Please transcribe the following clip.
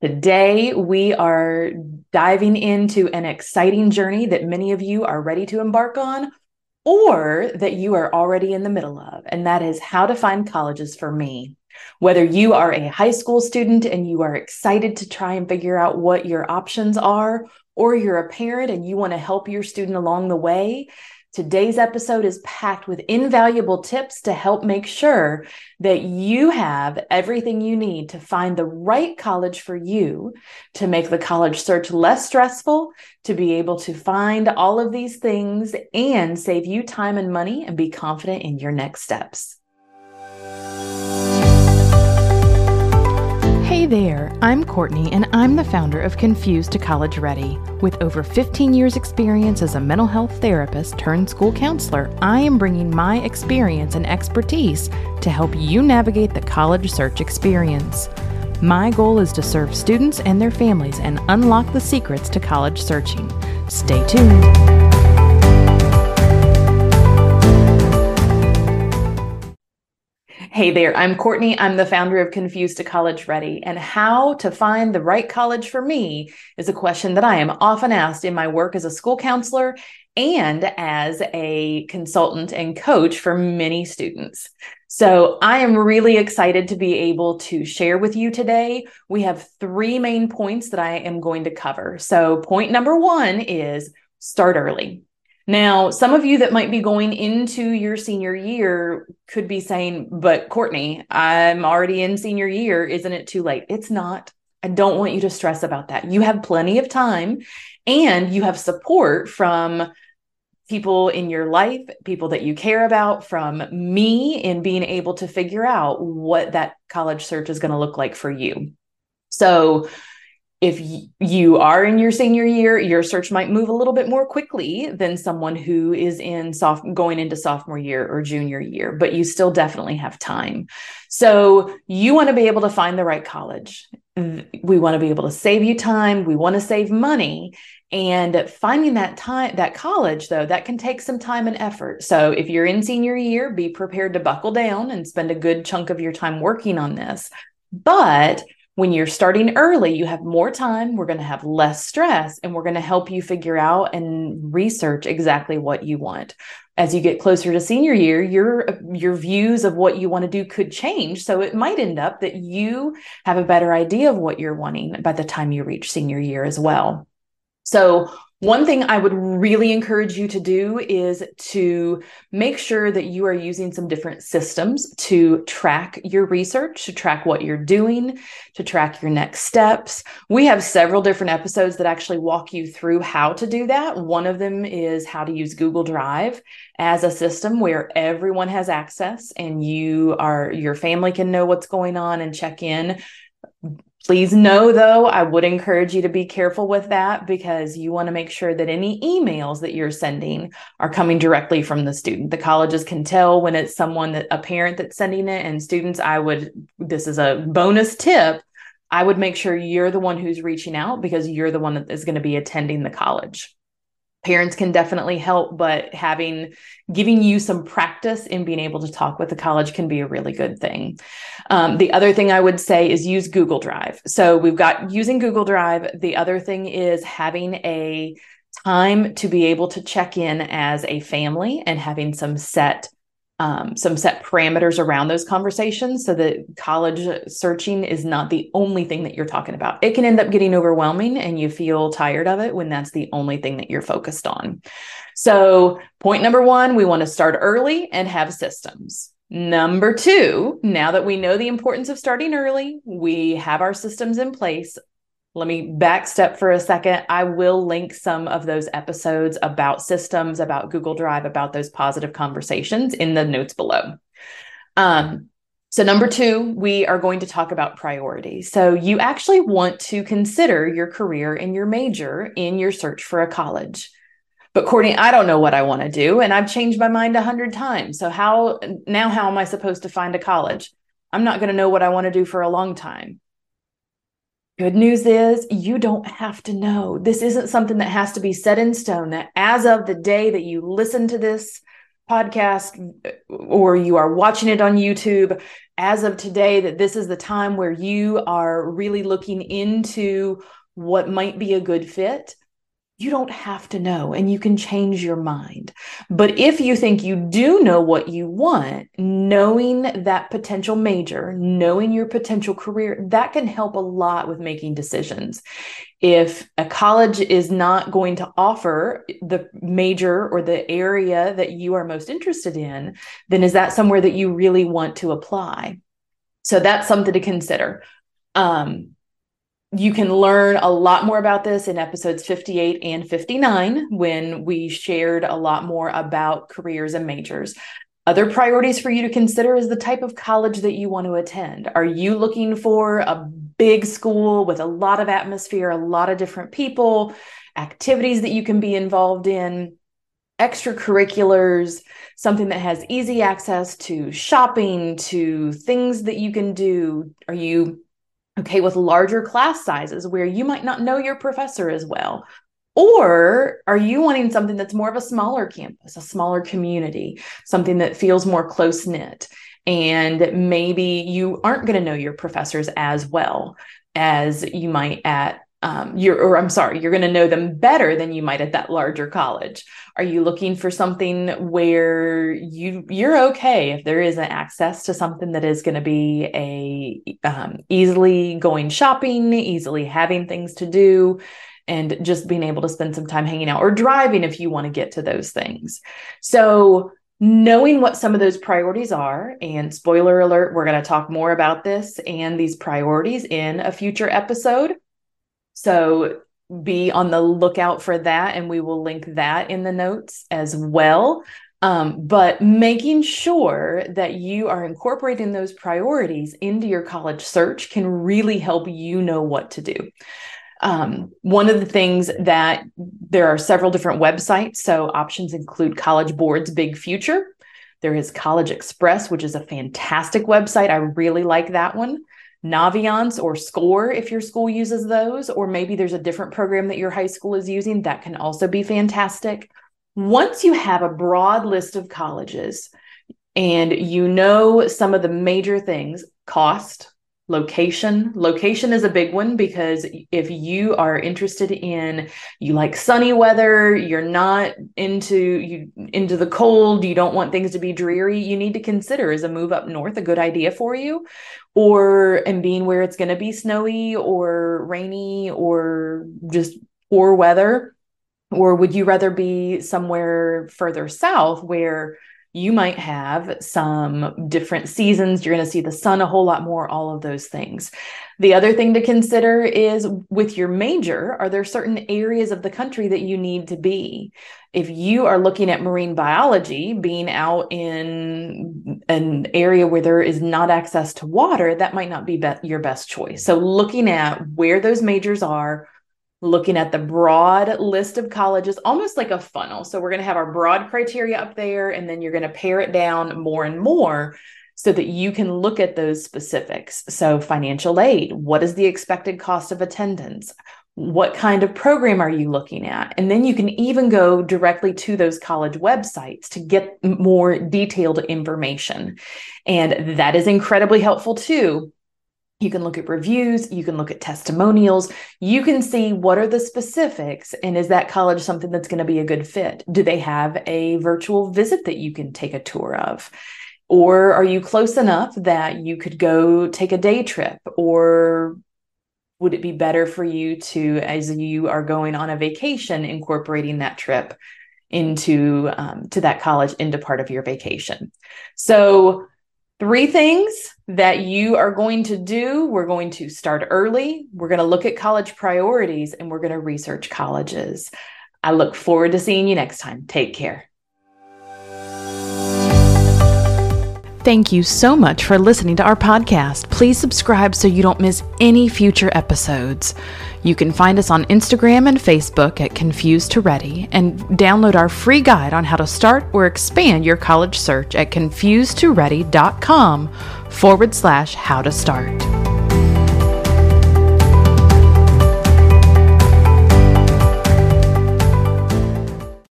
Today, we are diving into an exciting journey that many of you are ready to embark on or that you are already in the middle of, and that is how to find colleges for me. Whether you are a high school student and you are excited to try and figure out what your options are, or you're a parent and you want to help your student along the way, Today's episode is packed with invaluable tips to help make sure that you have everything you need to find the right college for you, to make the college search less stressful, to be able to find all of these things and save you time and money and be confident in your next steps. There, I'm Courtney, and I'm the founder of Confused to College Ready. With over 15 years' experience as a mental health therapist turned school counselor, I am bringing my experience and expertise to help you navigate the college search experience. My goal is to serve students and their families and unlock the secrets to college searching. Stay tuned. Hey there, I'm Courtney. I'm the founder of Confused to College Ready. And how to find the right college for me is a question that I am often asked in my work as a school counselor and as a consultant and coach for many students. So I am really excited to be able to share with you today. We have three main points that I am going to cover. So, point number one is start early. Now, some of you that might be going into your senior year could be saying, but Courtney, I'm already in senior year. Isn't it too late? It's not. I don't want you to stress about that. You have plenty of time and you have support from people in your life, people that you care about, from me in being able to figure out what that college search is going to look like for you. So, if you are in your senior year, your search might move a little bit more quickly than someone who is in soft going into sophomore year or junior year, but you still definitely have time. So you want to be able to find the right college. We want to be able to save you time. We want to save money. And finding that time, that college, though, that can take some time and effort. So if you're in senior year, be prepared to buckle down and spend a good chunk of your time working on this. But when you're starting early, you have more time, we're going to have less stress, and we're going to help you figure out and research exactly what you want. As you get closer to senior year, your your views of what you want to do could change. So it might end up that you have a better idea of what you're wanting by the time you reach senior year as well. So one thing I would really encourage you to do is to make sure that you are using some different systems to track your research, to track what you're doing, to track your next steps. We have several different episodes that actually walk you through how to do that. One of them is how to use Google Drive as a system where everyone has access and you are your family can know what's going on and check in Please know, though, I would encourage you to be careful with that because you want to make sure that any emails that you're sending are coming directly from the student. The colleges can tell when it's someone that a parent that's sending it, and students, I would, this is a bonus tip. I would make sure you're the one who's reaching out because you're the one that is going to be attending the college parents can definitely help but having giving you some practice in being able to talk with the college can be a really good thing. Um, the other thing i would say is use google drive. So we've got using google drive. The other thing is having a time to be able to check in as a family and having some set um, some set parameters around those conversations so that college searching is not the only thing that you're talking about. It can end up getting overwhelming and you feel tired of it when that's the only thing that you're focused on. So, point number one, we want to start early and have systems. Number two, now that we know the importance of starting early, we have our systems in place let me backstep for a second. I will link some of those episodes about systems, about Google Drive, about those positive conversations in the notes below. Um, so, number two, we are going to talk about priorities. So, you actually want to consider your career and your major in your search for a college. But, Courtney, I don't know what I want to do, and I've changed my mind a hundred times. So, how now, how am I supposed to find a college? I'm not going to know what I want to do for a long time. Good news is you don't have to know. This isn't something that has to be set in stone, that as of the day that you listen to this podcast or you are watching it on YouTube as of today, that this is the time where you are really looking into what might be a good fit you don't have to know and you can change your mind. But if you think you do know what you want, knowing that potential major, knowing your potential career, that can help a lot with making decisions. If a college is not going to offer the major or the area that you are most interested in, then is that somewhere that you really want to apply? So that's something to consider. Um, you can learn a lot more about this in episodes 58 and 59 when we shared a lot more about careers and majors. Other priorities for you to consider is the type of college that you want to attend. Are you looking for a big school with a lot of atmosphere, a lot of different people, activities that you can be involved in, extracurriculars, something that has easy access to shopping, to things that you can do? Are you okay with larger class sizes where you might not know your professor as well or are you wanting something that's more of a smaller campus a smaller community something that feels more close knit and maybe you aren't going to know your professors as well as you might at um, you're or I'm sorry, you're going to know them better than you might at that larger college. Are you looking for something where you you're okay if there isn't access to something that is going to be a um, easily going shopping, easily having things to do, and just being able to spend some time hanging out or driving if you want to get to those things. So knowing what some of those priorities are and spoiler alert we're going to talk more about this and these priorities in a future episode so be on the lookout for that, and we will link that in the notes as well. Um, but making sure that you are incorporating those priorities into your college search can really help you know what to do. Um, one of the things that there are several different websites. So options include College Board's Big Future. There is CollegeXpress, which is a fantastic website. I really like that one. Naviance or SCOIR if your school uses those, or maybe there's a different program that your high school is using. That can also be fantastic. Once you have a broad list of colleges and you know some of the major things cost, location. Location is a big one because if you are interested in you like sunny weather you're not into you into the cold you don't want things to be dreary you need to consider is a move up north a good idea for you? Or and being where it's going to be snowy or rainy or just poor weather? Or would you rather be somewhere further south where you might have some different seasons. You're going to see the sun a whole lot more, all of those things. The other thing to consider is with your major, are there certain areas of the country that you need to be? If you are looking at marine biology, being out in an area where there is not access to water, that might not be, be- your best choice. So, looking at where those majors are, looking at the broad list of colleges, almost like a funnel. So we're going to have our broad criteria up there, and then you're going to pare it down more and more so that you can look at those specifics. So, financial aid, what is the expected cost of attendance? What kind of program are you looking at? And then you can even go directly to those college websites to get more detailed information. And that is incredibly helpful too you can look at reviews, you can look at testimonials, you can see what are the specifics and is that college something that's going to be a good fit? Do they have a virtual visit that you can take a tour of? Or are you close enough that you could go take a day trip? Or would it be better for you to, as you are going on a vacation, incorporating that trip into um, to that college into part of your vacation? So three things that you are going to do. We're going to start early. We're going to look at college priorities and we're going to research colleges. I look forward to seeing you next time. Take care. Thank you so much for listening to our podcast. Please subscribe so you don't miss any future episodes. You can find us on Instagram and Facebook at Confused to Ready and download our free guide on how to start or expand your college search at confusedtoready.com forward slash how to start.